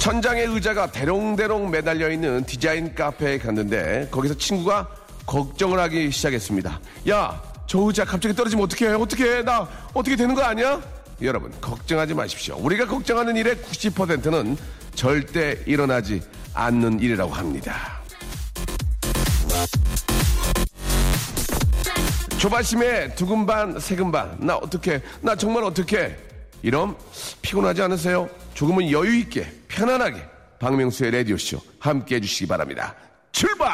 천장에 의자가 대롱대롱 매달려 있는 디자인 카페에 갔는데 거기서 친구가 걱정을 하기 시작했습니다. 야, 저 의자 갑자기 떨어지면 어떡해? 어떡해? 나 어떻게 되는 거 아니야? 여러분, 걱정하지 마십시오. 우리가 걱정하는 일의 90%는 절대 일어나지 않는 일이라고 합니다. 조바심에 두근반 세근반 나 어떻게 나 정말 어떻게 이럼 피곤하지 않으세요? 조금은 여유 있게 편안하게 박명수의 라디오 쇼 함께 해주시기 바랍니다. 출발!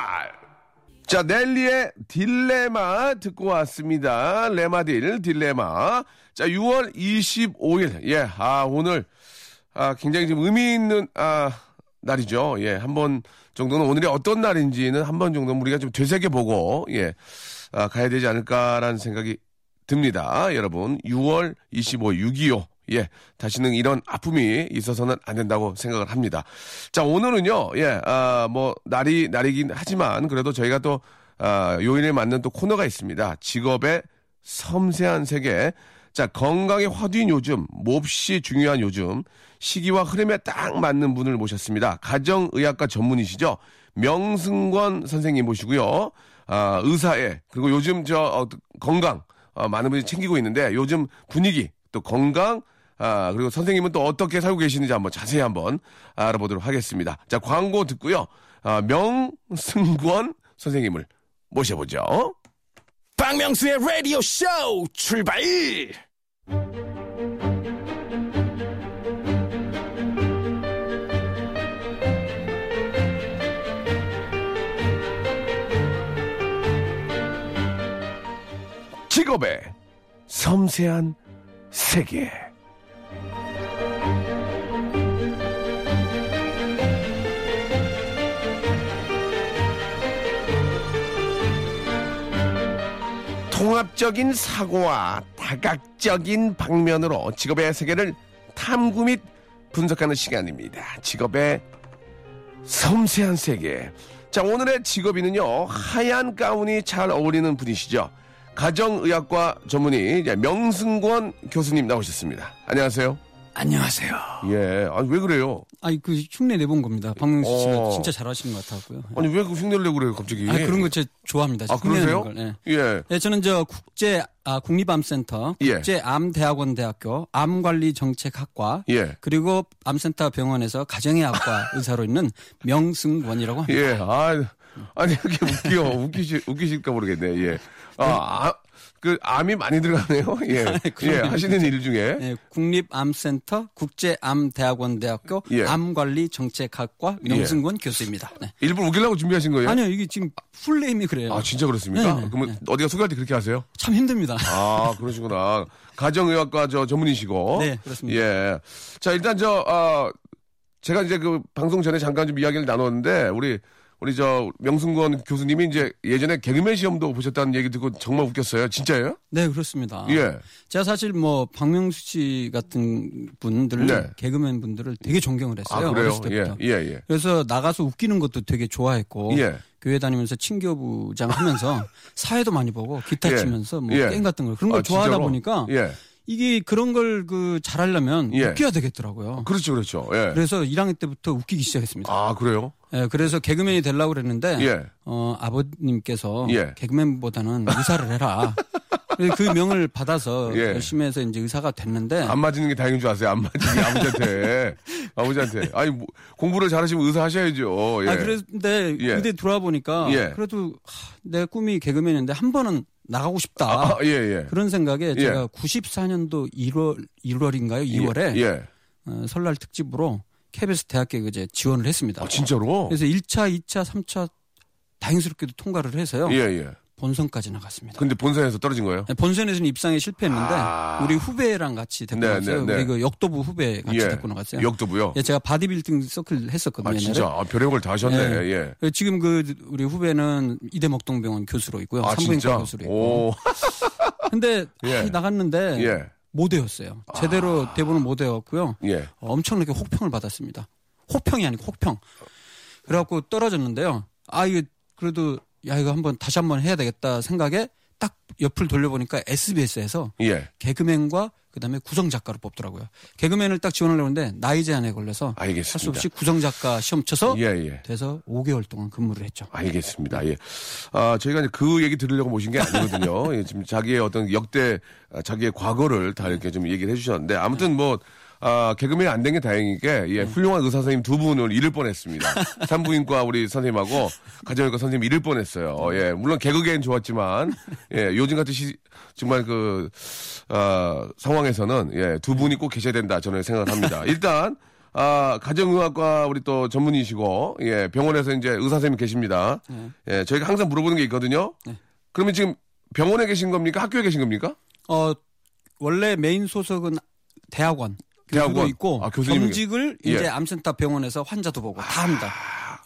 자 넬리의 딜레마 듣고 왔습니다. 레마딜 딜레마. 자 6월 25일 예 아 오늘 아 굉장히 좀 의미 있는 아 날이죠. 예, 한 번 정도는 오늘이 어떤 날인지는 한 번 정도는 우리가 좀 되새겨 보고 예, 아, 가야 되지 않을까라는 생각이 듭니다. 여러분, 6월 25, 6.25. 예, 다시는 이런 아픔이 있어서는 안 된다고 생각을 합니다. 자, 오늘은요, 예, 아, 뭐, 날이, 날이긴 하지만, 그래도 저희가 또, 아, 요인에 맞는 또 코너가 있습니다. 직업의 섬세한 세계. 자, 건강에 화두인 요즘, 몹시 중요한 요즘, 시기와 흐름에 딱 맞는 분을 모셨습니다. 가정의학과 전문이시죠. 명승권 선생님 모시고요. 아, 의사에, 그리고 요즘 저, 어, 건강, 어, 많은 분이 챙기고 있는데, 요즘 분위기, 또 건강, 아, 그리고 선생님은 또 어떻게 살고 계시는지 한번 자세히 한번 알아보도록 하겠습니다. 자, 광고 듣고요. 아, 명승권 선생님을 모셔보죠. 박명수의 라디오 쇼 출발! 직업의 섬세한 세계. 통합적인 사고와 다각적인 방면으로 직업의 세계를 탐구 및 분석하는 시간입니다. 직업의 섬세한 세계. 자, 오늘의 직업인은요, 하얀 가운이 잘 어울리는 분이시죠. 가정의학과 전문의 명승권 교수님 나오셨습니다. 안녕하세요. 안녕하세요. 예. 아니, 왜 그래요? 아니 그 흉내 내본 겁니다. 박명수 씨가 어. 진짜 잘하시는 것 같았고요. 아니, 왜 그 흉내를 내고 그래요, 갑자기? 아 그런 거제 좋아합니다. 아, 그러세요? 걸. 예. 예. 예, 저는 저 국제 아, 국립암센터 예. 국제암대학원 대학교 암관리정책학과 예. 그리고 암센터 병원에서 가정의학과 의사로 있는 명승원이라고 합니다. 예. 아, 아니, 이렇게 웃겨. 웃기시, 웃기실까 모르겠네. 예. 아, 아, 그, 암이 많이 들어가네요. 예. 예, 그럼요. 하시는 일 중에. 예, 국립암센터 국제암대학원 대학교 예. 암관리정책학과 명승권 교수입니다. 네. 일부러 웃기려고 준비하신 거예요? 아니요, 이게 지금 풀네임이 그래요. 아, 진짜 그렇습니까? 네, 네, 그러면 어디가 소개할 때 그렇게 하세요? 참 힘듭니다. 아, 그러시구나. 가정의학과 저 전문이시고. 네, 그렇습니다. 예. 자, 일단 저, 아, 제가 이제 그 방송 전에 잠깐 좀 이야기를 나눴는데, 우리, 우리 저 명승권 교수님이 이제 예전에 개그맨 시험도 보셨다는 얘기 듣고 정말 웃겼어요. 진짜예요? 네, 그렇습니다. 예. 제가 사실 뭐 박명수 씨 같은 분들, 네. 개그맨 분들을 되게 존경을 아, 했어요. 그래요? 어렸을 예, 때부터. 예, 예. 그래서 나가서 웃기는 것도 되게 좋아했고 예. 교회 다니면서 친교부장 하면서 사회도 많이 보고 기타 예. 치면서 뭐 예. 게임 같은 걸 그런 걸 아, 좋아하다? 보니까 예. 이게 그런 걸 그 잘하려면 예. 웃겨야 되겠더라고요. 그렇죠, 그렇죠. 예. 그래서 1학년 때부터 웃기기 시작했습니다. 아, 그래요? 예, 그래서 개그맨이 되려고 그랬는데 예. 어, 아버님께서 예. 개그맨보다는 의사를 해라. 그 명을 받아서 예. 열심히 해서 이제 의사가 됐는데 안 맞는 게 다행인 줄 아세요? 안 맞는 게 아버지한테. 아버지한테. 아니, 뭐, 공부를 잘하시면 의사 하셔야죠. 예. 아 그런데 예. 의대 들어와 보니까 예. 그래도 하, 내 꿈이 개그맨인데 한 번은 나가고 싶다. 아, 예, 예. 그런 생각에 예. 제가 94년도 1월 1월인가요? 2월에 예. 예. 어, 설날 특집으로 KBS 대학개그제 지원을 했습니다. 아, 진짜로? 그래서 1차, 2차, 3차 다행스럽게도 통과를 해서요. 예, 예. 본선까지 나갔습니다. 근데 본선에서 떨어진 거예요? 네, 본선에서는 입상에 실패했는데 아. 우리 후배랑 같이 데리고 네, 나갔어요. 네, 네. 우리 그 역도부 후배 같이 예. 데리고 나갔어요. 역도부요? 예, 제가 바디빌딩 서클 했었거든요. 아, 진짜. 옛날에. 아, 별의별 다 하셨네. 네. 예. 그 지금 그 우리 후배는 이대목동병원 교수로 있고요. 아, 산부인과 진짜? 교수로 있고. 오. 근데 예. 아, 나갔는데 예. 못 외웠어요. 제대로 대본을 못 외웠고요. 예. 어, 엄청나게 혹평을 받았습니다. 혹평이 아니고 혹평. 그래갖고 떨어졌는데요. 아 이거 그래도 야 이거 한번 다시 한번 해야 되겠다 생각에 딱 옆을 돌려보니까 SBS에서 예. 개그맨과 그다음에 구성 작가로 뽑더라고요. 개그맨을 딱 지원하려고 했는데 나이 제한에 걸려서 할 수. 없이 구성 작가 시험 쳐서 예, 예. 돼서 5개월 동안 근무를 했죠. 알겠습니다. 예. 아, 저희가 이제 그 얘기 들으려고 모신 게 아니거든요. 예, 지금 자기의 어떤 역대, 아, 자기의 과거를 다 이렇게 좀 얘기를 해주셨는데, 아무튼 뭐, 아, 개그맨이 안 된 게 다행이게, 예, 훌륭한 의사 선생님 두 분을 잃을 뻔 했습니다. 산부인과 우리 선생님하고 가정의과 선생님 잃을 뻔 했어요. 예, 물론 개그계는 좋았지만, 예, 요즘 같은 시, 정말 그, 아, 상황에서는, 예, 두 분이 꼭 계셔야 된다, 저는 생각을 합니다. 일단, 아, 가정의학과 우리 또 전문의시고, 예, 병원에서 이제 의사 선생님 계십니다. 예, 저희가 항상 물어보는 게 있거든요. 네. 그러면 지금 병원에 계신 겁니까? 학교에 계신 겁니까? 어 원래 메인 소속은 대학원 대학원? 있고 아, 겸직을 예. 이제 암센터 병원에서 환자도 보고 다 합니다.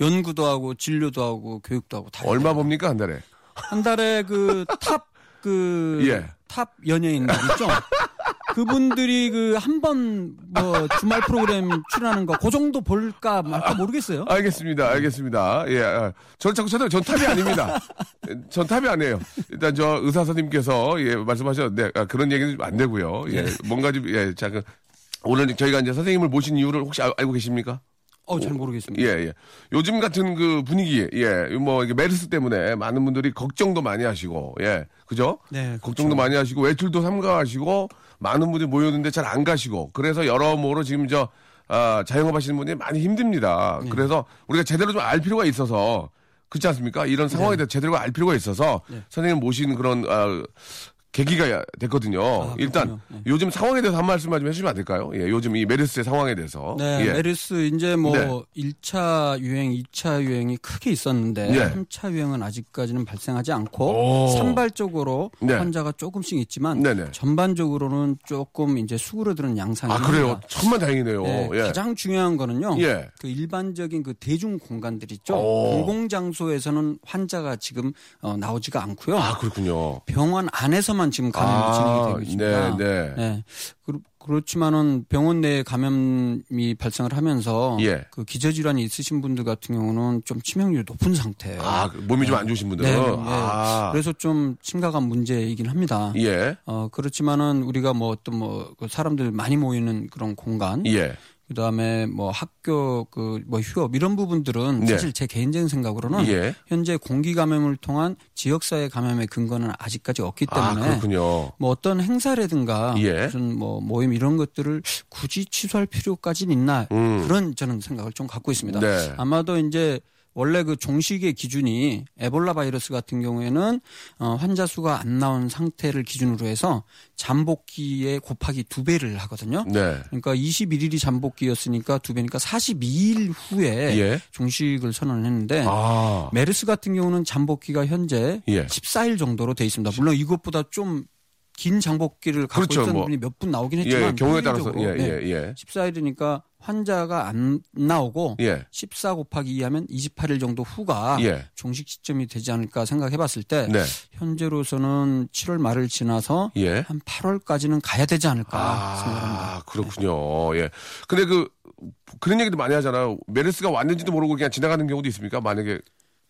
연구도 하고 진료도 하고 교육도 하고 다. 얼마. 봅니까, 한 달에? 한 달에 그 top 그 예. top 연예인들 있죠. 그분들이 그 한 번 뭐 주말 프로그램 출연하는 거 그 정도 볼까 말까 모르겠어요. 알겠습니다. 알겠습니다. 예. 아, 전 자꾸 쳐도 전 top이 아닙니다. 전 top이 아니에요. 일단 저 의사 선생님께서 예, 말씀하셨는데 아, 그런 얘기는 안 되고요. 예. 뭔가 좀 예, 자, 그, 오늘 저희가 이제 선생님을 모신 이유를 혹시 알, 알고 계십니까? 어 잘 모르겠습니다. 예, 예. 요즘 같은 그 분위기, 예, 뭐, 이게 메르스 때문에 많은 분들이 걱정도 많이 하시고, 예, 그죠? 네, 그렇죠. 걱정도 많이 하시고, 외출도 삼가하시고, 많은 분들이 모였는데 잘 안 가시고, 그래서 여러모로 지금 저, 아, 자영업 하시는 분들이 많이 힘듭니다. 네. 그래서 우리가 제대로 좀 알 필요가 있어서, 그렇지 않습니까? 이런 네. 상황에 대해서 제대로 알 필요가 있어서, 선생님 모신 그런, 아, 계기가 됐거든요. 아, 일단. 네. 요즘 상황에 대해서 한 말씀만 좀 해주시면 안 될까요? 예, 요즘 이 메르스의 상황에 대해서. 네, 예. 메르스 이제 뭐 네. 1차 유행, 2차 유행이 크게 있었는데 예. 3차 유행은 아직까지는 발생하지 않고 오. 산발적으로 네. 환자가 조금씩 있지만 네네. 전반적으로는 조금 이제 수그러드는 양상이 아, 그래요? 천만 다행이네요. 네, 예. 가장 중요한 거는요. 예. 그 일반적인 그 대중 공간들 있죠. 오. 공공장소에서는 환자가 지금 어, 나오지가 않고요. 아, 그렇군요. 병원 안에서만 지금 감염이 아, 진행이 되고 있습니다. 네, 네. 그렇- 그렇지만은 병원 내에 감염이 발생을 하면서 예. 그 기저질환이 있으신 분들 같은 경우는 좀 치명률이 높은 상태예요. 아, 그 몸이 좀안 좋으신 분들은. 네, 네. 아. 그래서 좀 심각한 문제이긴 합니다. 예. 어, 그렇지만은 우리가 뭐 어떤 뭐그 사람들 많이 모이는 그런 공간, 예. 그다음에 뭐 학교 그 뭐 휴업 이런 부분들은 네. 사실 제 개인적인 생각으로는 예. 현재 공기 감염을 통한 지역사회 감염의 근거는 아직까지 없기 아, 때문에 그렇군요. 뭐 어떤 행사라든가 예. 무슨 뭐 모임 이런 것들을 굳이 취소할 필요까지는 있나 음. 그런 저는 생각을 좀 갖고 있습니다. 네. 아마도 이제 원래 그 종식의 기준이 에볼라 바이러스 같은 경우에는 어, 환자 수가 안 나온 상태를 기준으로 해서 잠복기에 곱하기 두 배를 하거든요. 네. 그러니까 21일이 잠복기였으니까 두 배니까 42일 후에 예. 종식을 선언을 했는데 아. 메르스 같은 경우는 잠복기가 현재 예. 14일 정도로 돼 있습니다. 물론 이것보다 좀긴 장복기를 갖고 그렇죠, 있던 뭐. 분이 몇 분 나오긴 했지만 예, 경우에 따라서. 예, 네. 예, 예. 14일이니까 환자가 안 나오고 예. 14 곱하기 2 하면 28일 정도 후가 예. 종식 시점이 되지 않을까 생각해 봤을 때 네. 현재로서는 7월 말을 지나서 예. 한 8월까지는 가야 되지 않을까 생각합니다. 아, 그렇군요. 예. 근데 그, 그런 얘기도 많이 하잖아요. 메르스가 왔는지도 모르고 그냥 지나가는 경우도 있습니까? 만약에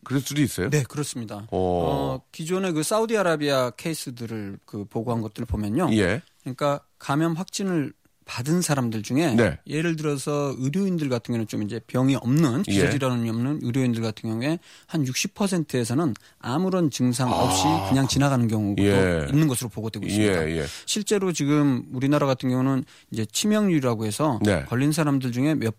그럴 수도 있어요? 네, 그렇습니다. 어. 어, 기존의 그 사우디아라비아 케이스들을 그 보고한 것들을 보면요. 예. 그러니까 감염 확진을 받은 사람들 중에 네. 예를 들어서 의료인들 같은 경우는 좀 이제 병이 없는 예. 기저질환이 없는 의료인들 같은 경우에 한 60%에서는 아무런 증상 없이 그냥 지나가는 경우도 예. 있는 것으로 보고되고 예, 있습니다. 예. 실제로 지금 우리나라 같은 경우는 이제 치명률이라고 해서 네. 걸린 사람들 중에 몇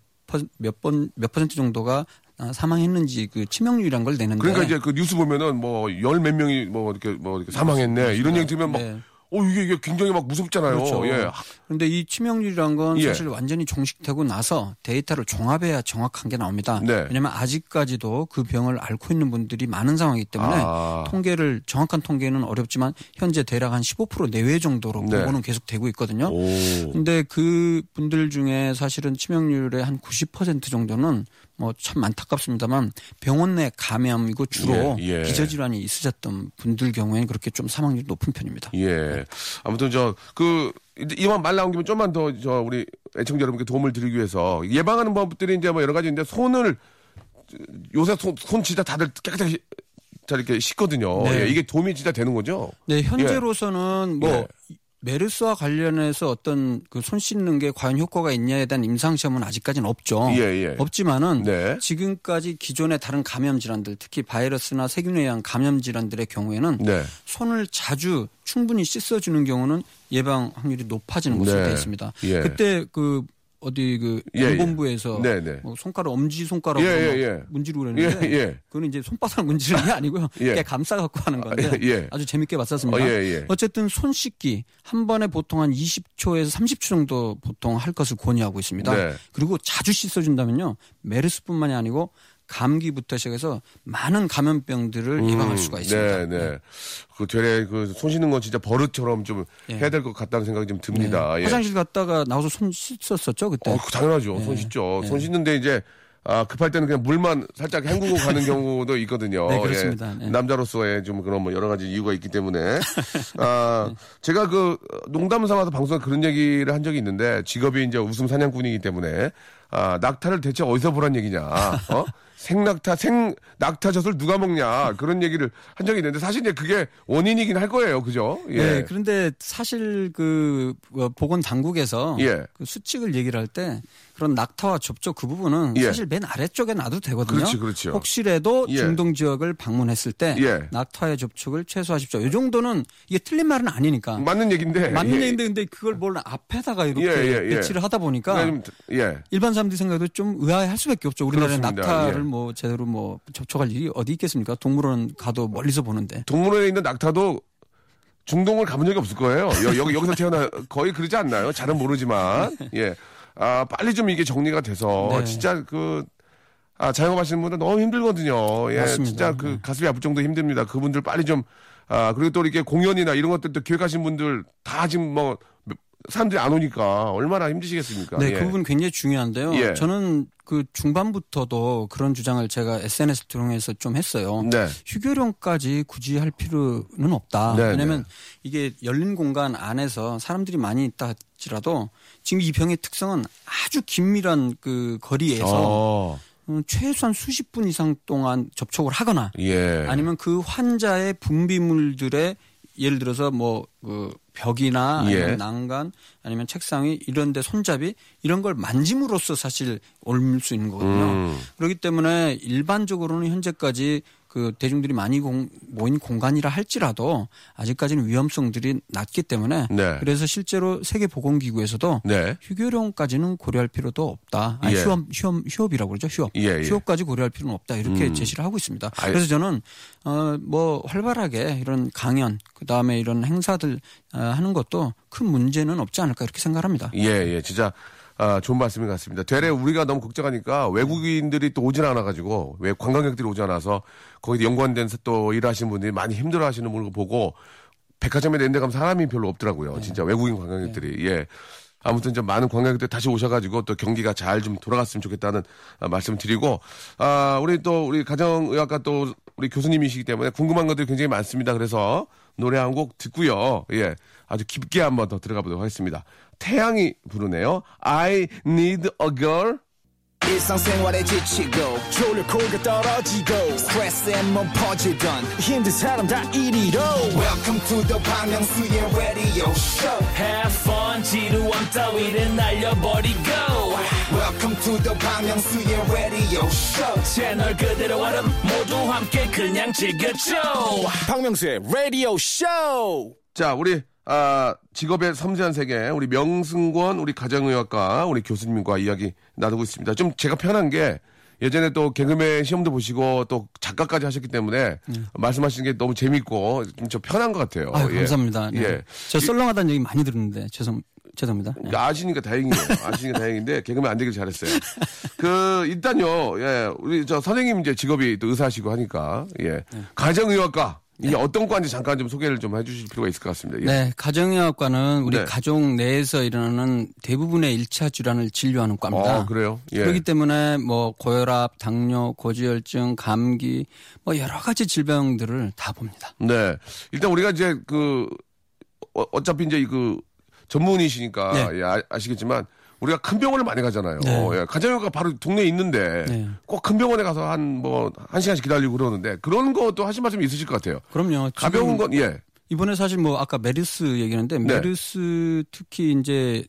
몇 번 몇 퍼센트 정도가 아, 사망했는지 그 치명률이란 걸 내는데 그러니까 이제 그 뉴스 보면은 뭐 열 몇 명이 뭐 이렇게 뭐 이렇게 사망했네 이런 얘기 들으면 막 네. 어 이게, 이게 굉장히 막 무섭잖아요. 그렇죠. 예. 그런데 이 치명률이란 건 예. 사실 완전히 종식되고 나서 데이터를 종합해야 정확한 게 나옵니다. 네. 왜냐하면 아직까지도 그 병을 앓고 있는 분들이 많은 상황이기 때문에 아. 통계를 정확한 통계는 어렵지만 현재 대략 한 15% 내외 정도로 네. 보고는 계속 되고 있거든요. 오. 근데 그 분들 중에 사실은 치명률의 한 90% 정도는 뭐참 안타깝습니다만 병원 내 감염이고 주로 예, 예. 기저질환이 있으셨던 분들 경우에는 그렇게 좀 사망률이 높은 편입니다. 예. 아무튼 저 그 이만 말 나온 김에 좀만 더 저 우리 애청자 여러분께 도움을 드리기 위해서 예방하는 방법들이 이제 뭐 여러 가지 있는데 손을 요새 손, 손 진짜 다들 깨끗하게 잘 이렇게 씻거든요. 네. 예, 이게 도움이 진짜 되는 거죠? 네, 현재로서는 뭐 예. 메르스와 관련해서 어떤 그 손 씻는 게 과연 효과가 있냐에 대한 임상 시험은 아직까지는 없죠. 예, 예. 없지만은 네. 지금까지 기존의 다른 감염 질환들, 특히 바이러스나 세균에 의한 감염 질환들의 경우에는 네. 손을 자주 충분히 씻어주는 경우는 예방 확률이 높아지는 것으로 네. 되어 있습니다. 예. 그때 그 어디 그 예, 예. 연본부에서 네, 네. 뭐 손가락 엄지 손가락으로 예, 예, 막 예. 문지르고 그랬는데 예, 예. 그거는 이제 손바닥 문지르는 게 아니고요. 예. 깨 감싸 갖고 하는 건데 예, 예. 아주 재밌게 봤었습니다. 어, 예, 예. 어쨌든 손 씻기 한 번에 보통 한 20초에서 30초 정도 보통 할 것을 권유하고 있습니다. 네. 그리고 자주 씻어준다면요 메르스뿐만이 아니고 감기부터 시작해서 많은 감염병들을 예방할 수가 있습니다. 네, 네. 그 되레 그손 씻는 건 진짜 버릇처럼 좀 예. 해야 될 것 같다는 생각이 좀 듭니다. 네. 예. 화장실 갔다가 나와서 손 씻었었죠 그때. 어, 그 당연하죠. 손 씻죠. 손 씻는데 이제 아, 급할 때는 그냥 물만 살짝 헹구고 가는 경우도 있거든요. 네, 그렇습니다. 예. 네. 남자로서의 좀 그런 뭐 여러 가지 이유가 있기 때문에. 아, 제가 그 농담 삼아서 방송에 그런 얘기를 한 적이 있는데 직업이 이제 웃음 사냥꾼이기 때문에 아, 낙타를 대체 어디서 보란 얘기냐. 어? 생낙타, 생, 낙타젓을 누가 먹냐. 그런 얘기를 한 적이 있는데 사실 이제 그게 원인이긴 할 거예요. 그죠? 예. 네, 그런데 사실 그 어, 보건 당국에서 예. 그 수칙을 얘기를 할 때 그런 낙타와 접촉 그 부분은 예. 사실 맨 아래쪽에 놔도 되거든요. 그렇지, 그렇죠. 혹시라도 예. 중동 지역을 방문했을 때 예. 낙타의 접촉을 최소화하십시오. 이 정도는 이게 틀린 말은 아니니까. 맞는 얘기인데. 맞는 예. 얘기인데 근데 그걸 뭘 앞에다가 이렇게 예, 예, 예. 배치를 하다 보니까. 일반 사람들이 생각해도 좀 의아해할 수밖에 없죠. 우리나라에 그렇습니다. 낙타를 예. 뭐 제대로 뭐 접촉할 일이 어디 있겠습니까? 동물원 가도 멀리서 보는데. 동물원에 있는 낙타도 중동을 가본 적이 없을 거예요. 여, 여기, 여기서 태어나, 거의 그러지 않나요? 잘은 모르지만. 예. 아, 빨리 좀 이게 정리가 돼서, 네. 진짜 그, 아, 자영업 하시는 분들 너무 힘들거든요. 예. 맞습니다. 진짜 그 네. 가슴이 아플 정도 힘듭니다. 그분들 빨리 좀, 아, 그리고 또 이렇게 공연이나 이런 것들도 기획하신 분들 다 지금 뭐, 사람들이 안 오니까 얼마나 힘드시겠습니까? 네, 예. 그 부분 굉장히 중요한데요. 예. 저는 그 중반부터도 그런 주장을 제가 SNS를 통해서 좀 했어요. 네. 휴교령까지 굳이 할 필요는 없다. 네, 왜냐하면 네. 이게 열린 공간 안에서 사람들이 많이 있다 할지라도 지금 이 병의 특성은 아주 긴밀한 그 거리에서 어, 음, 최소한 수십 분 이상 동안 접촉을 하거나 예. 아니면 그 환자의 분비물들의 예를 들어서 뭐 그 벽이나 아니면 예. 난간 아니면 책상 위 이런 데 손잡이 이런 걸 만짐으로써 사실 옮을 수 있는 거거든요. 음. 그렇기 때문에 일반적으로는 현재까지 그 대중들이 많이 공- 모인 공간이라 할지라도 아직까지는 위험성들이 낮기 때문에 네. 그래서 실제로 세계보건기구에서도 네. 휴교령까지는 고려할 필요도 없다. 아니, 예. 휴업, 휴업, 휴업이라고 그러죠. 휴업. 예, 예. 휴업까지 고려할 필요는 없다. 이렇게 음. 제시를 하고 있습니다. 알- 그래서 저는 어, 뭐 활발하게 이런 강연, 그 다음에 이런 행사들 어, 하는 것도 큰 문제는 없지 않을까 이렇게 생각합니다. 예, 예, 진짜 아, 좋은 말씀인 것 같습니다. 되레 우리가 너무 걱정하니까 외국인들이 또 오질 않아가지고 왜 관광객들이 오지 않아서 거기 연관된 또 일하시는 분들이 많이 힘들어 하시는 분을 보고 백화점에 내데 가면 사람이 별로 없더라고요. 진짜 외국인 관광객들이 예. 아무튼 좀 많은 관광객들 다시 오셔가지고 또 경기가 잘 좀 돌아갔으면 좋겠다는 아, 말씀 드리고 아 우리 또 우리 가정의학과 또 우리 교수님이시기 때문에 궁금한 것들이 굉장히 많습니다. 그래서 노래 한 곡 듣고요. 예. 아주 깊게 한번 더 들어가 보도록 하겠습니다. 태양이 부르네요. I need a girl. 일상생활에 지치고, 졸려 코가 떨어지고, 스트레스에 몸 퍼지던, 힘든 사람 다 이리로. welcome to the Bang Myung-soo's radio show Have fun 지루함 따위를 날려버리고 welcome to the Bang Myung-soo's radio show 채널 그대로 얼음 모두 함께 그냥 즐겨줘 박명수의 radio show 자, 우리 아, 직업의 섬세한 세계, 우리 명승권, 우리 가정의학과, 우리 교수님과 이야기 나누고 있습니다. 좀 제가 편한 게 예전에 또 개그맨 시험도 보시고 또 작가까지 하셨기 때문에 말씀하시는 게 너무 재밌고 좀 저 편한 것 같아요. 아 예. 감사합니다. 네. 예. 저 썰렁하다는 얘기 많이 들었는데 죄송 죄송합니다. 네. 아시니까 다행이에요. 아시니까 다행인데 개그맨 안 되길 잘했어요. 그 일단요, 예, 우리 저 선생님 이제 직업이 또 의사시고 하니까 예, 네. 가정의학과 이게 어떤 과인지 잠깐 좀 소개를 좀 해주실 필요가 있을 것 같습니다. 예. 네, 가정의학과는 우리 네. 가족 내에서 일어나는 대부분의 일차 질환을 진료하는 과입니다. 어, 그래요? 예. 그렇기 때문에 뭐 고혈압, 당뇨, 고지혈증, 감기 뭐 여러 가지 질병들을 다 봅니다. 네, 일단 우리가 이제 그 어, 어차피 이제 그 전문의시니까 네. 예, 아, 시겠지만 우리가 큰 병원을 많이 가잖아요. 네. 예, 가정의학과 바로 동네에 있는데 네. 꼭큰 병원에 가서 한 뭐 한 시간씩 기다리고 그러는데 그런 것도 하실 말씀이 있으실 것 같아요. 그럼요. 가벼운 건 예. 이번에 사실 뭐 아까 메르스 얘기했는데 네. 메르스 특히 이제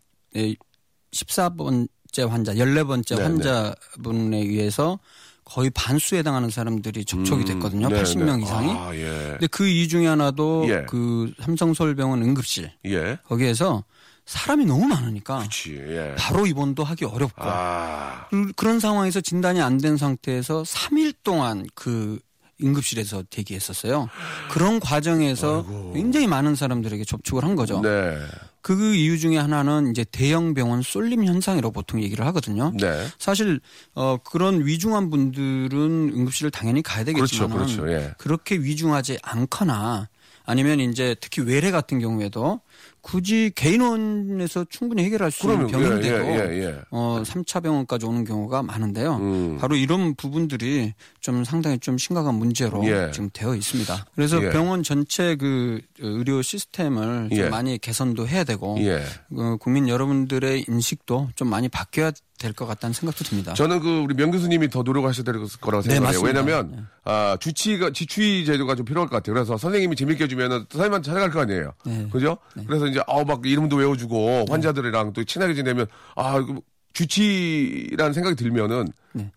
14번째 환자, 14번째 네, 환자분에 의해서 거의 반수에 해당하는 사람들이 접촉이 됐거든요. 네, 80명 네. 이상이. 아, 예. 근데 그이 중에 하나도 예. 그 삼성서울병원 응급실 예. 거기에서 사람이 너무 많으니까 그렇지. 예. 바로 입원도 하기 어렵고 아. 그- 그런 상황에서 진단이 안 된 상태에서 3일 동안 그 응급실에서 대기했었어요. 그런 과정에서 굉장히 많은 사람들에게 접촉을 한 거죠. 네. 그 이유 중에 하나는 이제 대형 병원 쏠림 현상이라고 보통 얘기를 하거든요. 네. 사실 어 그런 위중한 분들은 응급실을 당연히 가야 되겠지만 그렇죠, 그렇죠, 예. 그렇게 위중하지 않거나 아니면 이제 특히 외래 같은 경우에도 굳이 개인원에서 충분히 해결할 수 있는 그러면, 예, 병인데도 예, 예, 예. 어 3차 병원까지 오는 경우가 많은데요. 음. 바로 이런 부분들이 좀 상당히 좀 심각한 문제로 예. 지금 되어 있습니다. 그래서 예. 병원 전체 그 의료 시스템을 좀 예. 많이 개선도 해야 되고 예. 어, 국민 여러분들의 인식도 좀 많이 바뀌어야 될 것 같다는 생각도 듭니다. 저는 그 우리 명 교수님이 더 노력하셔야 될 거라고 네, 생각해요. 맞습니다. 왜냐면 아, 주치가 지추위 제도가 좀 필요할 것 같아요. 그래서 선생님이 재밌게 해주면은 선생님한테 찾아갈 거 아니에요. 네. 그죠? 그래서 이제 아우 막 이름도 외워주고 환자들이랑 또 친하게 지내면 아 이거 주치라는 생각이 들면은 네.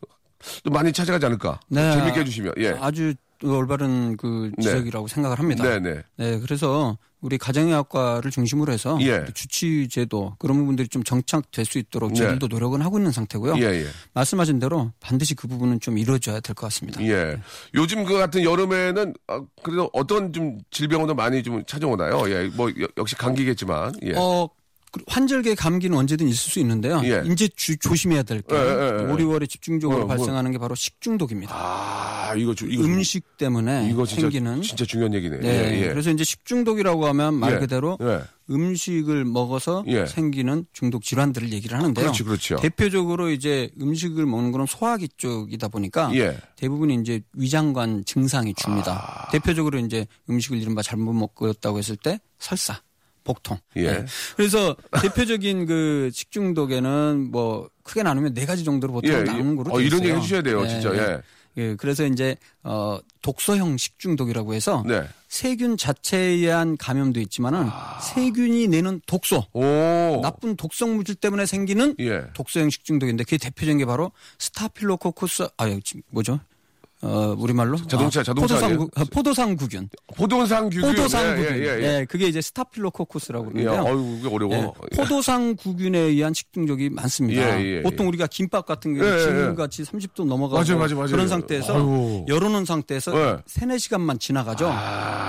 또 많이 찾아가지 않을까. 네. 재밌게 해주시면 예. 아주 올바른 그 지적이라고 생각을 합니다. 네네. 네, 그래서 우리 가정의학과를 중심으로 해서 예. 주치제도 그런 부분들이 좀 정착될 수 있도록 네. 저희들도 노력은 하고 있는 상태고요. 예, 예. 말씀하신 대로 반드시 그 부분은 좀 이루어져야 될 것 같습니다. 예. 요즘 그 같은 여름에는 아, 그래도 어떤 좀 질병도 많이 좀 찾아오나요? 예. 뭐 여- 역시 감기겠지만. 예. 어, 그 환절기 감기는 언제든 있을 수 있는데요. 예. 이제 주- 조심해야 될게 예, 예, 예. 5, 6월에 집중적으로 어, 뭐. 발생하는 게 바로 식중독입니다. 아, 이거 주, 이거 음식 때문에 이거 진짜 생기는 진짜 중요한 얘기네. 네. 예, 예. 그래서 이제 식중독이라고 하면 말 예. 그대로 예. 음식을 먹어서 예. 생기는 중독 질환들을 얘기를 하는데요. 그렇죠, 그렇죠. 대표적으로 이제 음식을 먹는 거는 소화기 쪽이다 보니까 예. 대부분 이제 위장관 증상이 줍니다. 아. 대표적으로 이제 음식을 이른바 잘못 먹었다고 했을 때 설사, 복통. 예. 네. 그래서 대표적인 그 식중독에는 뭐 크게 나누면 네 가지 정도로 보통 예, 예. 나누는 거로 어, 돼 이런. 얘기 해주셔야 돼요, 진짜, 예. 예, 그래서 이제 어 독소형 식중독이라고 해서 네. 세균 자체에 의한 감염도 있지만은 세균이 내는 독소, 아. 오. 나쁜 독성 물질 때문에 생기는 예. 독소형 식중독인데 그게 대표적인 게 바로 스타필로코쿠스 아 여기 뭐죠? 어 우리말로 자동차, 아, 자동차 포도상 아니에요? 구, 아, 포도상구균 포도상규. 포도상구균 예, 예, 예. 예, 그게 이제 스타필로코쿠스라고 예, 그러는데요. 어유 이게 어려워. 예, 포도상구균에 의한 식중독이 많습니다. 예, 예, 예. 보통 우리가 김밥 같은 게 예, 예, 지금같이 30도 넘어가고 맞아요, 맞아요, 맞아요. 그런 상태에서 아유. 열어놓은 상태에서 예. 세네 시간만 지나가죠.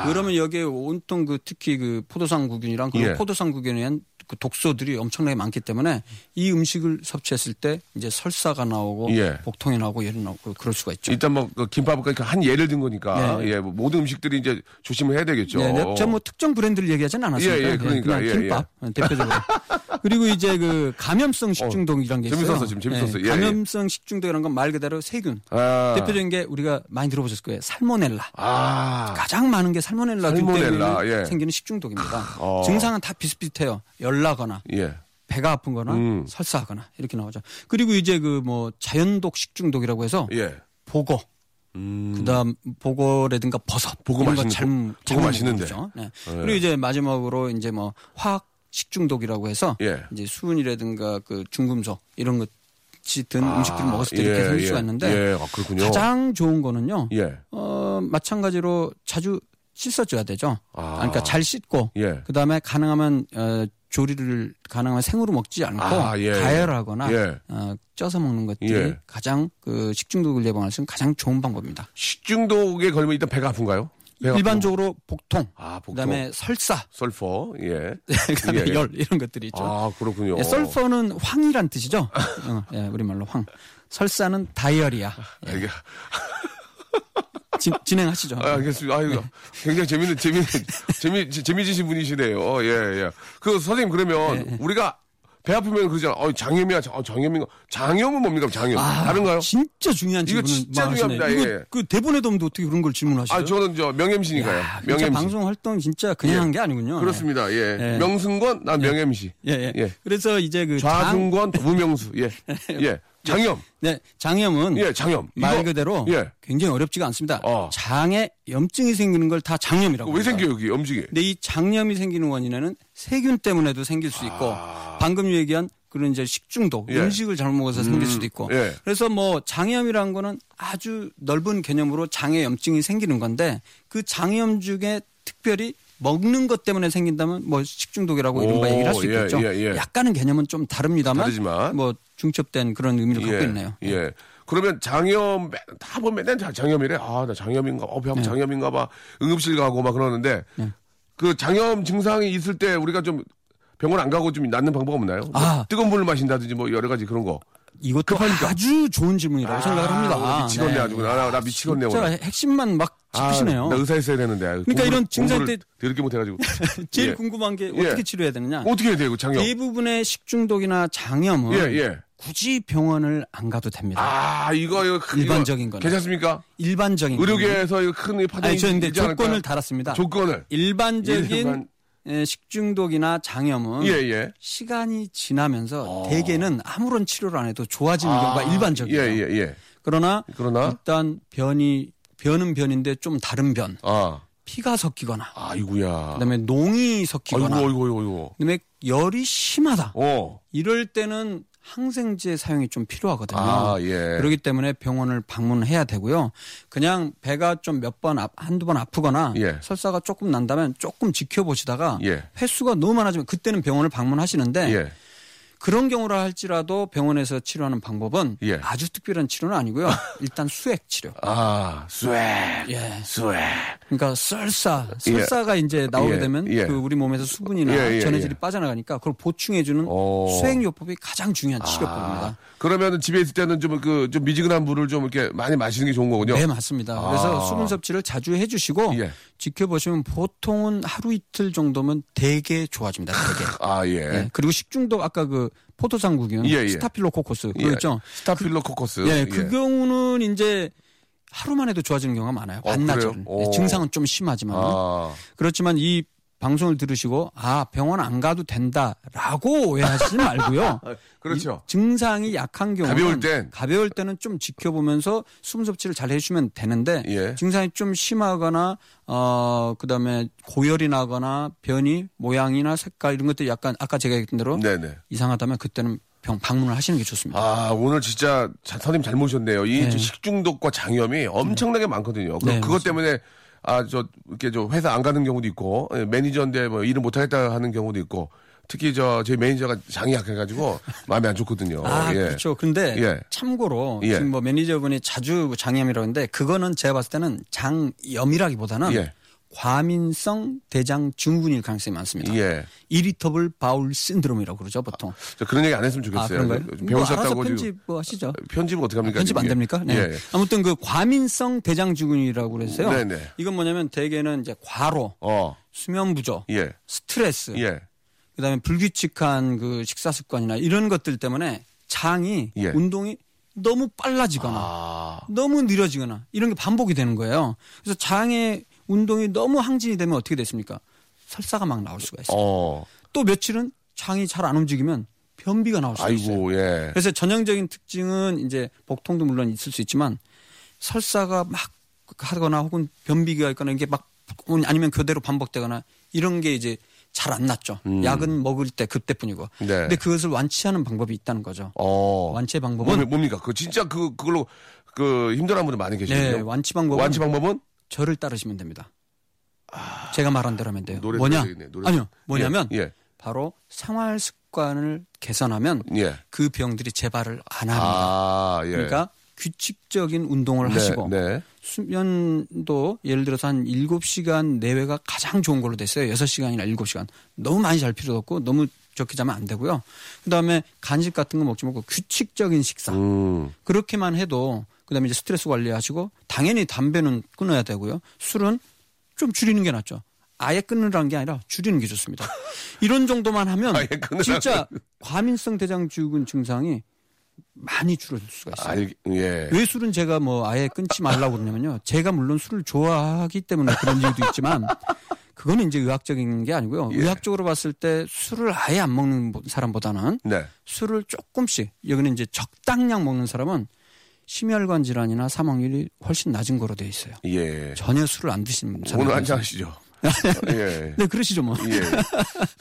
그러면 여기에 온통 그 특히 그 포도상구균이랑 그 예. 포도상구균에 의한 그 독소들이 엄청나게 많기 때문에 이 음식을 섭취했을 때 이제 설사가 나오고 예. 복통이 나오고 열이 나오고 그럴 수가 있죠. 일단 뭐 그 김밥은 그러니까 한 예를 든 거니까 네. 예, 뭐 모든 음식들이 이제 조심을 해야 되겠죠. 네, 네. 저뭐 특정 브랜드를 얘기하지는 않았습니다. 예, 예, 그러니까, 그냥 예, 김밥 어, 대표적으로. 그리고 이제 그 감염성 식중독이라는 게 있어요. 재밌었어, 지금 재밌었어. 예, 예. 감염성 식중독이라는 건 말 그대로 세균. 아. 대표적인 게 우리가 많이 들어보셨을 거예요. 살모넬라. 아. 가장 많은 게 살모넬라 균 살모넬라, 때문에 예. 생기는 식중독입니다. 어. 증상은 다 비슷비슷해요. 열나거나 예. 배가 아픈거나 음. 설사하거나 이렇게 나오죠. 그리고 이제 그 뭐 자연독 식중독이라고 해서 예. 보고 그다음 보고라든가 버섯 보고 맛있는- 잘못 보고 맛있는데. 먹는 거죠. 네. 그리고 이제 마지막으로 이제 뭐 화학 식중독이라고 해서 예. 이제 수은이라든가 그 중금속 이런 것이 든 음식들을 먹었을 때 이렇게 예, 생길 예. 수가 있는데 예, 아. 가장 좋은 거는요. 예. 어 마찬가지로 자주 씻어줘야 되죠. 아. 그러니까 잘 씻고 예. 그다음에 가능하면 어, 조리를 가능하면 생으로 먹지 않고 아, 예, 예. 가열하거나 예. 어, 쪄서 먹는 것들이 예. 가장 그 식중독을 예방할 수 있는 가장 좋은 방법입니다. 식중독에 걸리면 일단 배가 아픈가요? 배가 일반적으로 복통, 아, 복통. 그다음에 설사, 설퍼, 예. 그다음에 예. 열 이런 것들이 있죠. 아, 그렇군요. 예, 설퍼는 황이란 뜻이죠. 어, 예, 우리 말로 황. 설사는 다이어리아. 아, 진, 진행하시죠. 아, 알겠습니다. 아유, 굉장히 재밌는, 재밌는, 재미, 재미지신 분이시네요. 어, 예, 예. 그, 선생님, 그러면 예, 우리가 배 아프면 그러잖아. 어, 장염이야. 장- 어, 장염인가? 장염은 뭡니까? 장염. 다른가요? 진짜 중요한 이거 질문을 진짜 하시네. 중요합니다. 이거 예. 그 대본에도 없는데 어떻게 그런 걸 질문하시죠? 아, 저는 저 진짜 명MC. 방송 활동 진짜 그냥 예. 한게 아니군요. 그렇습니다. 예. 예. 명승권, 난. 예, 예. 예. 그래서 이제 그 장, 좌승권, 무명수. 예. 예. 장염. 네, 장염은 예, 장염. 말 그대로 예. 굉장히 어렵지가 않습니다. 어. 장에 염증이 생기는 걸 다 장염이라고. 왜 합니다. 생겨요, 여기 염증이? 근데 이 장염이 생기는 원인에는 세균 때문에도 생길 수 있고 방금 얘기한 그런 이제 식중독 아. 예. 음식을 잘못 먹어서 생길 수도 있고 예. 그래서 뭐 장염이라는 거는 아주 넓은 개념으로 장에 염증이 생기는 건데 그 장염 중에 특별히 먹는 것 때문에 생긴다면 뭐 식중독이라고 이른바 오, 얘기를 할수 예, 있겠죠. 예, 예. 약간은 개념은 좀 다릅니다만 다르지만. 뭐 중첩된 그런 의미를 갖고 있네요. 예. 그러면 장염 매- 다 보면 맨날 자- 장염이래. 아, 나 장염인가? 어, 네. 배 아파 장염인가 봐. 응급실 가고 막 그러는데 그 장염 증상이 있을 때 우리가 좀 병원 안 가고 좀 낫는 방법 없나요? 뭐 아. 뜨거운 물을 마신다든지 뭐 여러 가지 그런 거. 이것도 아주 좋은 질문이라고 생각을 합니다. 아, 미치겠네 아주. 나, 나, 나 미치겠네 진짜 오늘. 핵심만 막 아, 짚으시네요. 나 의사 했어야 되는데. 그러니까 이런 증상 때- 더럽게 못해가지고. 제일 예. 궁금한 게 예. 어떻게 치료해야 되느냐? 어떻게 해야 돼요, 그 장염? 대부분의 식중독이나 장염은 예, 예. 굳이 병원을 안 가도 됩니다. 아, 이거, 이거. 큰- 일반적인 거는. 괜찮습니까? 일반적인 의료계에서 이거 큰 파동이 아니 저 근데 있지 않을까요? 조건을 달았습니다. 조건을. 일반적인 일반- 에, 식중독이나 장염은 예, 예. 시간이 지나면서 대개는 아무런 치료를 안 해도 좋아지는 경우가 예, 일반적이에요. 예, 예. 그러나 그러나? 일단 변이 변은 변인데 좀 다른 변, 아, 피가 섞이거나 아이구야. 그다음에 농이 섞이거나 아이고, 아이고, 아이고. 그다음에 열이 심하다. 어. 이럴 때는 항생제 사용이 좀 필요하거든요. 아, 예. 그렇기 때문에 병원을 방문해야 되고요. 그냥 배가 좀 몇 번 한두 번 아프거나 예. 설사가 조금 난다면 조금 지켜보시다가 예. 횟수가 너무 많아지면 그때는 병원을 방문하시는데 예. 그런 경우라 할지라도 병원에서 치료하는 방법은 예. 아주 특별한 치료는 아니고요. 일단 수액 치료. 아, swag. 예. swag. 그러니까 썰사, 설사가 이제 나오게 예. 되면 예. 그 우리 몸에서 수분이나 예, 예, 전해질이 예. 빠져나가니까 그걸 보충해 주는 오. 수액 요법이 가장 중요한 치료법입니다. 아, 그러면 집에 있을 때는 좀 그, 좀 미지근한 물을 좀 이렇게 많이 마시는 게 좋은 거군요. 네, 맞습니다. 그래서 아. 수분 섭취를 자주 해 주시고 예. 지켜보시면 보통은 하루 이틀 정도면 되게 좋아집니다. 되게. 아, 예. 예. 그리고 식중독 아까 그 포도상구균, 예, 예. 스타필로코코스 예. 그거 있죠. 스타필로코커스. 예, 그 경우는 이제 하루만 해도 좋아지는 경우가 많아요. 어, 반나절. 그래요? 예, 오. 증상은 좀 심하지만 아, 그렇지만 이 방송을 들으시고 아 병원 안 가도 된다라고 오해하시지 말고요. 그렇죠. 이 증상이 약한 경우는 가벼울 땐. 가벼울 때는 좀 지켜보면서 수분 섭취를 잘 해주면 되는데 예. 증상이 좀 심하거나 어 그다음에 고열이 나거나 변이 모양이나 색깔 이런 것들이 약간 아까 제가 얘기했던 대로 네네. 이상하다면 그때는 병 방문을 하시는 게 좋습니다. 아, 오늘 진짜 자- 선생님 잘 모셨네요. 이 네. 저 식중독과 장염이 엄청나게 많거든요. 그, 네, 그것 때문에 아, 저, 이렇게 저 회사 안 가는 경우도 있고, 예, 매니저인데 뭐 일을 못하겠다 하는 경우도 있고, 특히 저, 제 매니저가 장이 약해가지고 마음이 안 좋거든요. 아, 예. 그렇죠. 그런데 예. 참고로 예. 지금 뭐 매니저분이 자주 장염이라고 하는데 그거는 제가 봤을 때는 장염이라기보다는 예. 과민성 대장 증후군일 가능성이 많습니다. 예. 이리터블 바울 신드롬이라고 그러죠, 보통. 저 그런 얘기 안 했으면 좋겠어요. 아, 그런가요? 뭐 배우셨다고 알아서 지금 편집 뭐 하시죠. 편집은 어떻게 합니까? 편집 안? 됩니까? 네. 예. 아무튼 그 과민성 대장 증후군이라고 그래서요. 네네. 이건 뭐냐면 대개는 이제 과로, 어, 수면 부족, 예. 스트레스, 예. 그다음에 불규칙한 그 식사 습관이나 이런 것들 때문에 장이 예. 운동이 너무 빨라지거나 아, 너무 느려지거나 이런 게 반복이 되는 거예요. 그래서 장의 운동이 너무 항진이 되면 어떻게 됐습니까? 설사가 막 나올 수가 있어요. 어, 또 며칠은 장이 잘 안 움직이면 변비가 나올 수가 있어요. 아이고, 예. 그래서 전형적인 특징은 이제 복통도 물론 있을 수 있지만 설사가 막 하거나 혹은 변비가 있거나 이게 막 아니면 그대로 반복되거나 이런 게 이제 잘안 낫죠. 약은 먹을 때 그때뿐이고. 네. 근데 그것을 완치하는 방법이 있다는 거죠. 어. 완치 방법은 뭡니- 뭡니까? 그 진짜 그, 그걸로 그 힘들어하는 분들 많이 계시거든요. 네, 완치 방법은 완치 방법은? 저를 따르시면 됩니다. 제가 말한 대로 하면 돼요. 뭐냐? 되겠네. 아니요. 뭐냐면 예. 예. 바로 생활 습관을 개선하면 예. 그 병들이 재발을 안 합니다. 아, 예. 그러니까 규칙적인 운동을 네, 하시고 네. 수면도 예를 들어서 한 7시간 내외가 가장 좋은 걸로 됐어요. 6시간이나 7시간. 너무 많이 잘 필요도 없고 너무 적게 자면 안 되고요. 그다음에 간식 같은 거 먹지 말고 규칙적인 식사. 음. 그렇게만 해도 그다음에 이제 스트레스 관리하시고 당연히 담배는 끊어야 되고요. 술은 좀 줄이는 게 낫죠. 아예 끊으라는 게 아니라 줄이는 게 좋습니다. 이런 정도만 하면 진짜 과민성 대장증후군 증상이 많이 줄어들 수가 있어요. 알, 예. 왜 술은 제가 뭐 아예 끊지 말라고 그러냐면요. 제가 물론 술을 좋아하기 때문에 그런 이유도 있지만 그거는 이제 의학적인 게 아니고요. 예. 의학적으로 봤을 때 술을 아예 안 먹는 사람보다는 네. 술을 조금씩 여기는 이제 적당량 먹는 사람은 심혈관 질환이나 사망률이 훨씬 낮은 거로 돼 있어요. 예. 전혀 술을 안 드시는 사람. 오늘 한잔 하시죠. 예. 네, 그러시죠 뭐. 예.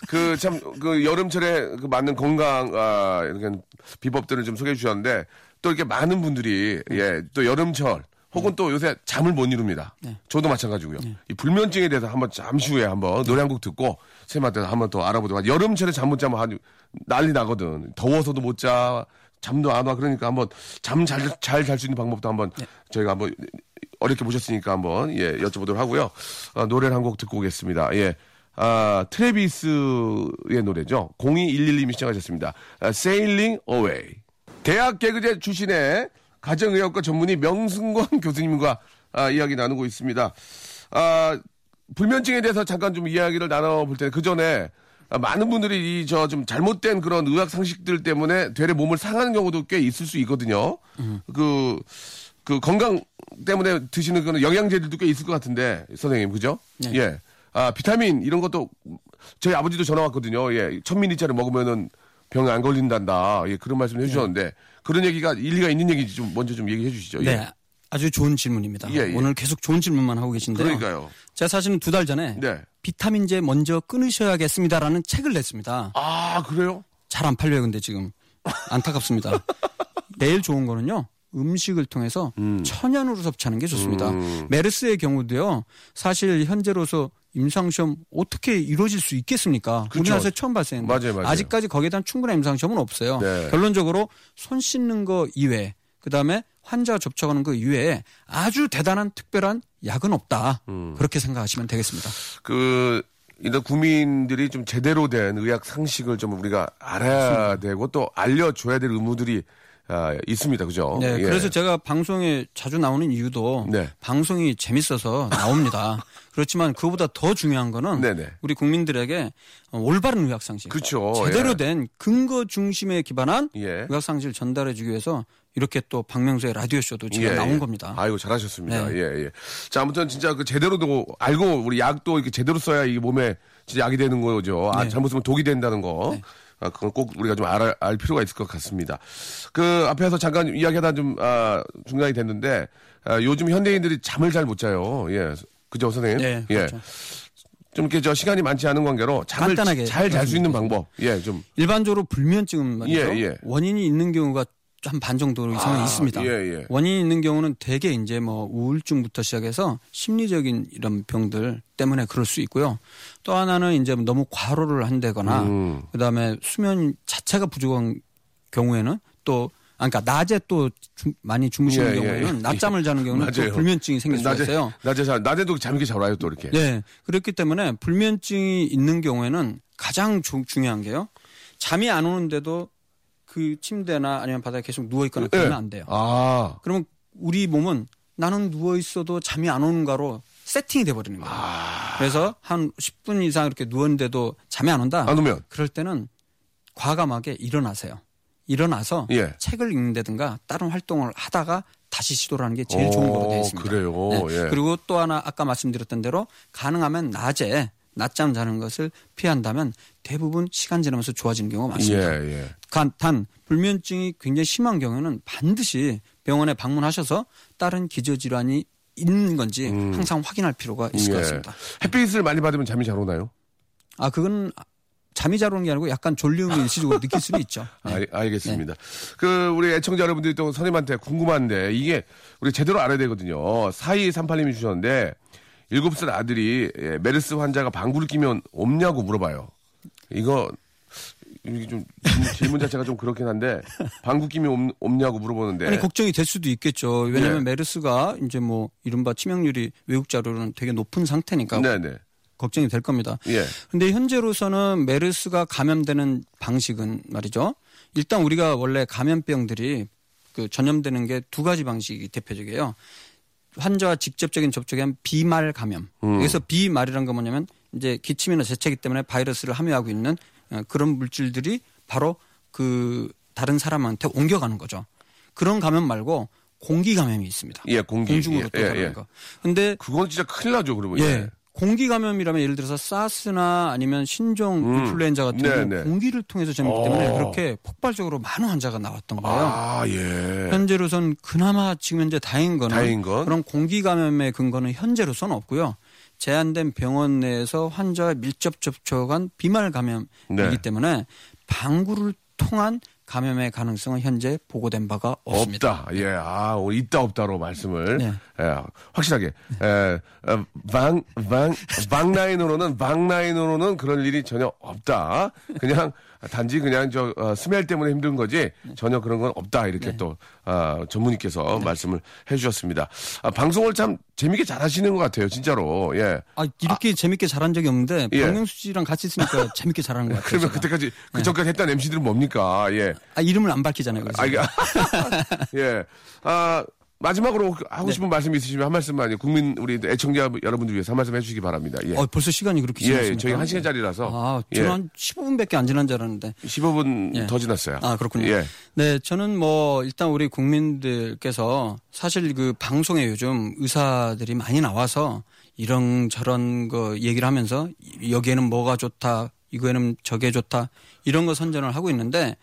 그 참 그 여름철에 그 맞는 건강 아 이렇게 비법들을 좀 소개해 주셨는데 또 이렇게 많은 분들이 예 또 여름철 혹은 또 요새 잠을 못 이룹니다. 네. 저도 마찬가지고요. 이 불면증에 대해서 한번 잠시 후에 한번 노래 한 곡 듣고 쌤한테 한번 더 알아보도록 하죠. 여름철에 잠 못 자면 아주 난리 나거든. 더워서도 못 자. 잠도 안 와. 그러니까 한번 잠 잘 잘 잘 수 있는 방법도 한번 저희가 한번 어렵게 모셨으니까 한번 예 여쭤보도록 하고요. 아, 노래를 한 곡 듣고 오겠습니다. 예. 아, 트레비스의 노래죠. 0211님이 시청하셨습니다. 아, Sailing Away. 대학 개그제 출신의 가정의학과 전문의 명승권 교수님과 아, 이야기 나누고 있습니다. 아, 불면증에 대해서 잠깐 좀 이야기를 나눠볼 텐데 그 전에 아, 많은 분들이 이 저 좀 잘못된 그런 의학 상식들 때문에 되레 몸을 상하는 경우도 꽤 있을 수 있거든요. 그, 그 건강 때문에 드시는 그런 영양제들도 꽤 있을 것 같은데 선생님 그죠? 네. 예. 아 비타민 이런 것도 저희 아버지도 전화 왔거든요. 예, 천미리짜리 먹으면은 병에 안 걸린단다. 예, 그런 말씀 해주셨는데 그런 얘기가 일리가 있는 얘기지 좀 먼저 좀 얘기해 주시죠. 예. 네. 아주 좋은 질문입니다. 예, 예. 오늘 계속 좋은 질문만 하고 계신데요. 그러니까요. 제가 사실은 두 달 전에 네. 비타민제 먼저 끊으셔야겠습니다라는 책을 냈습니다. 아 그래요? 잘 안 팔려요, 근데 지금. 안타깝습니다. 내일 좋은 거는요. 음식을 통해서 천연으로 섭취하는 게 좋습니다. 음. 메르스의 경우도요. 사실 현재로서 임상시험 어떻게 이루어질 수 있겠습니까? 그렇죠. 우리나라에서 처음 발생했는데 맞아요, 맞아요. 직까지 거기에 대한 충분한 임상시험은 없어요. 네. 결론적으로 손 씻는 거 이외에 그다음에 환자 접촉하는 거 이외에 아주 대단한 특별한 약은 없다. 음. 그렇게 생각하시면 되겠습니다. 그 이런 국민들이 좀 제대로 된 의학 상식을 좀 우리가 알아야 되고 또 알려줘야 될 의무들이 아, 있습니다. 그죠? 네, 예. 그래서 제가 방송에 자주 나오는 이유도 네. 방송이 재밌어서 나옵니다. 그렇지만 그보다 더 중요한 거는 네네. 우리 국민들에게 어, 올바른 의학 상식, 그쵸, 제대로 예. 된 근거 중심에 기반한 예. 의학 상식을 전달해 주기 위해서 이렇게 또 박명수의 라디오 쇼도 제가 예, 나온 예. 겁니다. 아이고 잘하셨습니다. 네. 예, 예. 자, 아무튼 진짜 그 제대로도 알고 우리 약도 이렇게 제대로 써야 이게 몸에 진짜 약이 되는 거죠. 아, 네. 잘못 쓰면 독이 된다는 거. 네. 아, 그건 꼭 우리가 좀 알, 알 필요가 있을 것 같습니다. 그 앞에서 잠깐 이야기하다 좀 아, 중단이 됐는데 아, 요즘 현대인들이 잠을 잘 못 자요. 예. 그죠, 선생님? 네, 예. 그렇죠. 좀 이렇게 저 시간이 많지 않은 관계로 잠을 간단하게 잘잘 수 있는. 방법. 예, 좀. 일반적으로 불면증은 말이죠. 예, 예. 원인이 있는 경우가 한 반 정도 이상은 아, 있습니다. 예, 예. 원인이 있는 경우는 대개 이제 뭐 우울증부터 시작해서 심리적인 이런 병들 때문에 그럴 수 있고요. 또 하나는 이제 너무 과로를 한다거나 음. 그다음에 수면 자체가 부족한 경우에는 또 아, 그러니까 낮에 또 주- 많이 주무시는 예, 예, 경우에는 예. 낮잠을 자는 경우는 또. 불면증이 생길 낮에, 있어요. 낮에 잘, 낮에도 잠이 잘 와요, 또 이렇게. 네. 그렇기 때문에 불면증이 있는 경우에는 가장 주- 중요한 게요. 잠이 안 오는데도 그 침대나 아니면 바닥에 계속 누워 있거나 그러면 안 돼요. 아. 그러면 우리 몸은 나는 누워 있어도 잠이 안 오는가로 세팅이 돼 버리는 거예요. 아. 그래서 한 10분 이상 이렇게 누웠는데도 잠이 안 온다. 안 오면. 그럴 때는 과감하게 일어나세요. 일어나서 예. 책을 읽는다든가 다른 활동을 하다가 다시 시도를 하는 게 제일 좋은 거로 되어 오, 있습니다. 그래요? 예. 그리고 또 하나 아까 말씀드렸던 대로 가능하면 낮에 낮잠 자는 것을 피한다면 대부분 시간 지나면서 좋아지는 경우가 많습니다. 예, 예. 간- 단 불면증이 굉장히 심한 경우에는 반드시 병원에 방문하셔서 다른 기저질환이 있는 건지 항상 확인할 필요가 있을 것 음. 예. 같습니다. 햇빛을 많이 받으면 잠이 잘 오나요? 아 그건 잠이 잘 오는 게 아니고 약간 졸림을 일시적으로 느낄 수는 있죠. 네. 알, 알겠습니다. 그 우리 애청자 여러분들이 또 선생님한테 궁금한데 이게 우리 제대로 알아야 되거든요. 4238님이 주셨는데 7살 아들이 예, 메르스 환자가 방구를 끼면 없냐고 물어봐요. 이거 이게 좀 질문, 자체가 좀 그렇긴 한데 방귀낌이 없, 없냐고 물어보는데 아니 걱정이 될 수도 있겠죠. 왜냐하면 예. 메르스가 이제 뭐 이른바 치명률이 외국 자료로는 되게 높은 상태니까 네네 걱정이 될 겁니다. 예 근데 현재로서는 메르스가 감염되는 방식은 말이죠. 일단 우리가 원래 감염병들이 그 전염되는 게 두 가지 방식이 대표적이에요. 환자와 직접적인 접촉이 한 비말 감염. 음. 여기서 비말이란 건 뭐냐면 이제 기침이나 재채기 때문에 바이러스를 함유하고 있는 어, 그런 물질들이 바로 그 다른 사람한테 옮겨가는 거죠. 그런 감염 말고 공기 감염이 있습니다. 예, 공기. 공중으로 예, 또 예, 가는 예. 거. 근데 그건 진짜 큰일 나죠 그러면 예. 공기 감염이라면 예를 들어서 사스나 아니면 신종 음. 인플루엔자 같은 네, 경우 네. 공기를 통해서 전염기 때문에 어. 그렇게 폭발적으로 많은 환자가 나왔던 거예요. 아 예 현재로선 그나마 지금 현재 다행인 거는 다행인 건? 그런 공기 감염의 근거는 현재로서는 없고요. 제한된 병원 내에서 환자와 밀접 접촉한 비말 감염이기 네. 때문에 방구를 통한 감염의 가능성은 현재 보고된 바가 없습니다. 없다. 예, 아, 있다 없다로 말씀을 네. 예, 확실하게 에, 어, 방, 방, 방라인으로는 방라인으로는 그런 일이 전혀 없다. 그냥 단지 그냥 저 어, 스멜 때문에 힘든 거지 전혀 그런 건 없다. 이렇게 네. 또 아, 전문의께서 말씀을 해주셨습니다. 아, 방송을 참 재밌게 잘하시는 것 같아요, 진짜로. 예. 아, 이렇게 재밌게 잘한 적이 없는데 예. 박명수 씨랑 같이 있으니까 재밌게 잘하는 것 같아요. 그러면 제가. 그때까지 그 전까지 했던 MC들은 뭡니까? 예. 아, 이름을 안 밝히잖아요. 그래서. 아, 이게, 예. 아, 마지막으로 하고 싶은 말씀 있으시면 한 말씀만 국민 우리 애청자 여러분들 위해서 한 말씀 해주시기 바랍니다. 예. 어, 벌써 시간이 그렇게 예, 지났습니까? 저희가 한 시간짜리라서 아, 예. 저는 한 15분밖에 안 지난 줄 알았는데. 15분 예. 더 지났어요. 아, 그렇군요. 예. 네, 저는 뭐 일단 우리 국민들께서 사실 그 방송에 요즘 의사들이 많이 나와서 이런 저런 거 얘기를 하면서 여기에는 뭐가 좋다, 이거에는 저게 좋다 이런 거 선전을 하고 있는데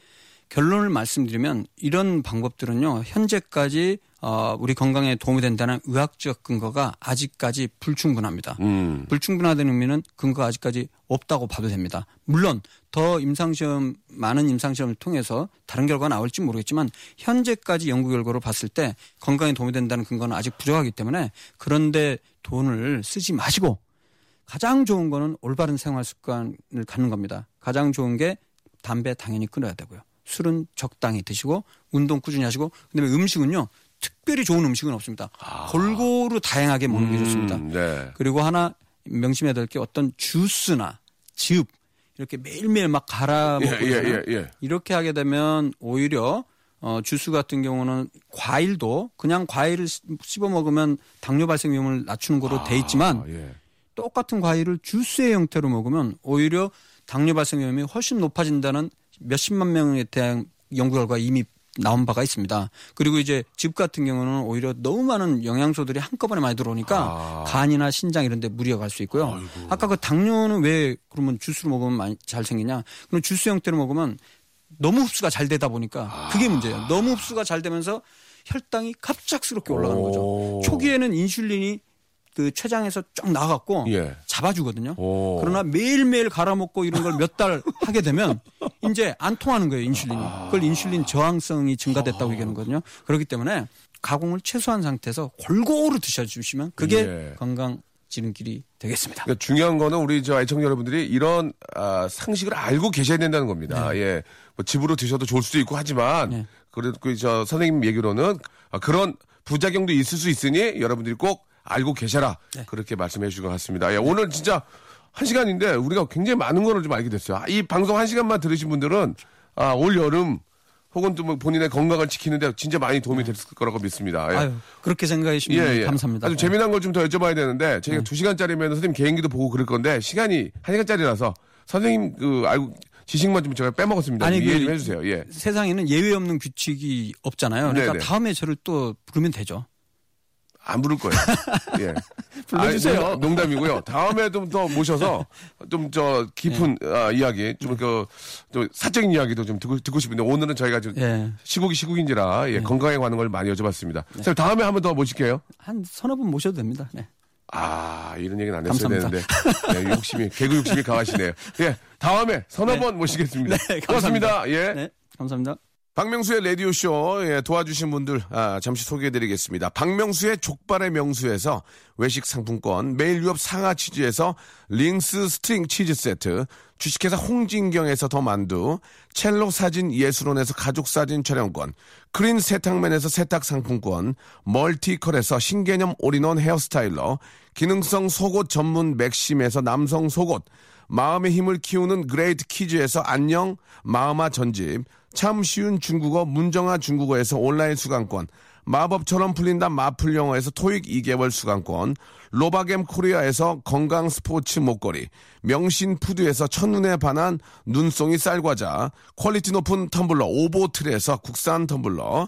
결론을 말씀드리면 이런 방법들은요 현재까지 어, 우리 건강에 도움이 된다는 의학적 근거가 아직까지 불충분합니다. 음. 불충분하다는 의미는 근거가 아직까지 없다고 봐도 됩니다. 물론 더 임상시험 많은 임상시험을 통해서 다른 결과가 나올지 모르겠지만 현재까지 연구 결과로 봤을 때 건강에 도움이 된다는 근거는 아직 부족하기 때문에 그런데 돈을 쓰지 마시고 가장 좋은 거는 올바른 생활 습관을 갖는 겁니다. 가장 좋은 게 담배 당연히 끊어야 되고요. 술은 적당히 드시고 운동 꾸준히 하시고 그다음에 음식은요. 특별히 좋은 음식은 없습니다. 골고루 다양하게 먹는 게 좋습니다. 음, 네. 그리고 하나 명심해야 될 게 어떤 주스나 즙 이렇게 매일매일 막 갈아 예, 먹고 예. 예, 예. 이렇게 하게 되면 오히려 어, 주스 같은 경우는 과일도 그냥 과일을 씹- 씹어 먹으면 당뇨 발생 위험을 낮추는 거로 돼 있지만 아, 예. 똑같은 과일을 주스의 형태로 먹으면 오히려 당뇨 발생 위험이 훨씬 높아진다는 몇십만 명에 대한 연구 결과 이미 나온 바가 있습니다. 그리고 이제 즙 같은 경우는 오히려 너무 많은 영양소들이 한꺼번에 많이 들어오니까 아. 간이나 신장 이런 데 무리가 갈 수 있고요. 아까 그 당뇨는 왜 그러면 주스로 먹으면 많이 잘 생기냐? 그럼 주스 형태로 먹으면 너무 흡수가 잘 되다 보니까 그게 문제예요. 너무 흡수가 잘 되면서 혈당이 갑작스럽게 올라가는 오. 거죠. 초기에는 인슐린이 그 췌장에서 쫙 나가고 예. 잡아주거든요. 오. 그러나 매일매일 갈아먹고 이런 걸 몇 달 하게 되면 이제 안 통하는 거예요, 인슐린이. 그걸 인슐린 저항성이 증가됐다고 얘기하는 거거든요. 그렇기 때문에 가공을 최소한 상태에서 골고루 드셔주시면 그게 예. 건강 지름길이 되겠습니다. 그러니까 중요한 거는 우리 저 애청자 여러분들이 이런 아, 상식을 알고 계셔야 된다는 겁니다. 예. 뭐 집으로 드셔도 좋을 수도 있고 하지만 네. 그래도 그 저 선생님 얘기로는 아, 그런 부작용도 있을 수 있으니 여러분들이 꼭 알고 계셔라. 네. 그렇게 말씀해 주신 것 같습니다. 예, 오늘 진짜 한 시간인데 우리가 굉장히 많은 거를 좀 알게 됐어요. 아, 이 방송 한 시간만 들으신 분들은 아, 올 여름 혹은 또 뭐 본인의 건강을 지키는데 진짜 많이 도움이 됐을 거라고 믿습니다. 예. 아유, 그렇게 생각해 주시면 감사합니다. 아주 재미난 걸 좀 더 여쭤봐야 되는데 저희가 두 시간짜리면 선생님 개인기도 보고 그럴 건데 시간이 한 시간짜리라서 선생님 그 알고 지식만 좀 제가 빼먹었습니다. 아니, 이해 그- 좀 해주세요. 예. 세상에는 예외 없는 규칙이 없잖아요. 그러니까 네네. 다음에 저를 또 부르면 되죠. 안 부를 거예요. 예. 불러주세요. 아니, 농- 농담 이고요. 다음에 좀 더 모셔서 좀 저 깊은 네. 아, 이야기, 좀 그, 좀 사적인 이야기도 좀 듣고, 듣고 싶은데 오늘은 저희가 좀 예. 시국이 시국인지라 네. 예, 건강에 관한 걸 많이 여쭤봤습니다. 선생님 다음에 한 번 더 모실게요. 한 서너 분 모셔도 됩니다. 네. 아, 이런 얘기는 안 했어야 감사합니다. 되는데. 예, 욕심이, 개그 욕심이 강하시네요. 예, 다음에 서너 네. 번 모시겠습니다. 네, 고맙습니다. 예. 네. 감사합니다. 박명수의 라디오쇼 예, 도와주신 분들 아, 잠시 소개해드리겠습니다. 박명수의 족발의 명수에서 외식 상품권, 매일 유업 상하 치즈에서 링스 스트링 치즈 세트, 주식회사 홍진경에서 더 만두, 첼로 사진 예술원에서 가족 사진 촬영권, 크린 세탁맨에서 세탁 상품권, 멀티컬에서 신개념 all-in-one hair styler, 기능성 속옷 전문 맥심에서 남성 속옷, 마음의 힘을 키우는 그레이트 키즈에서 안녕 마음아 전집, 참 쉬운 중국어 문정아 중국어에서 온라인 수강권, 마법처럼 풀린다 마풀 영어에서 토익 2개월 수강권, 로바겜 코리아에서 건강 스포츠 목걸이, 명신 푸드에서 첫눈에 반한 눈송이 쌀과자, 퀄리티 높은 텀블러 오보틀에서 국산 텀블러,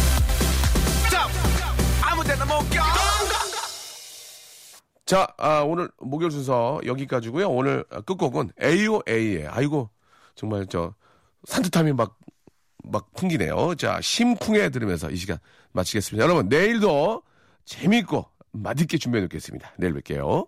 자, 아, 오늘 목요일 순서 여기까지고요. 오늘 끝곡은 AOA의 아이고 정말 저 산뜻함이 막 막 풍기네요. 자, 심쿵해 들으면서 이 시간 마치겠습니다. 여러분, 내일도 재밌고 맛있게 준비해 놓겠습니다. 내일 뵐게요.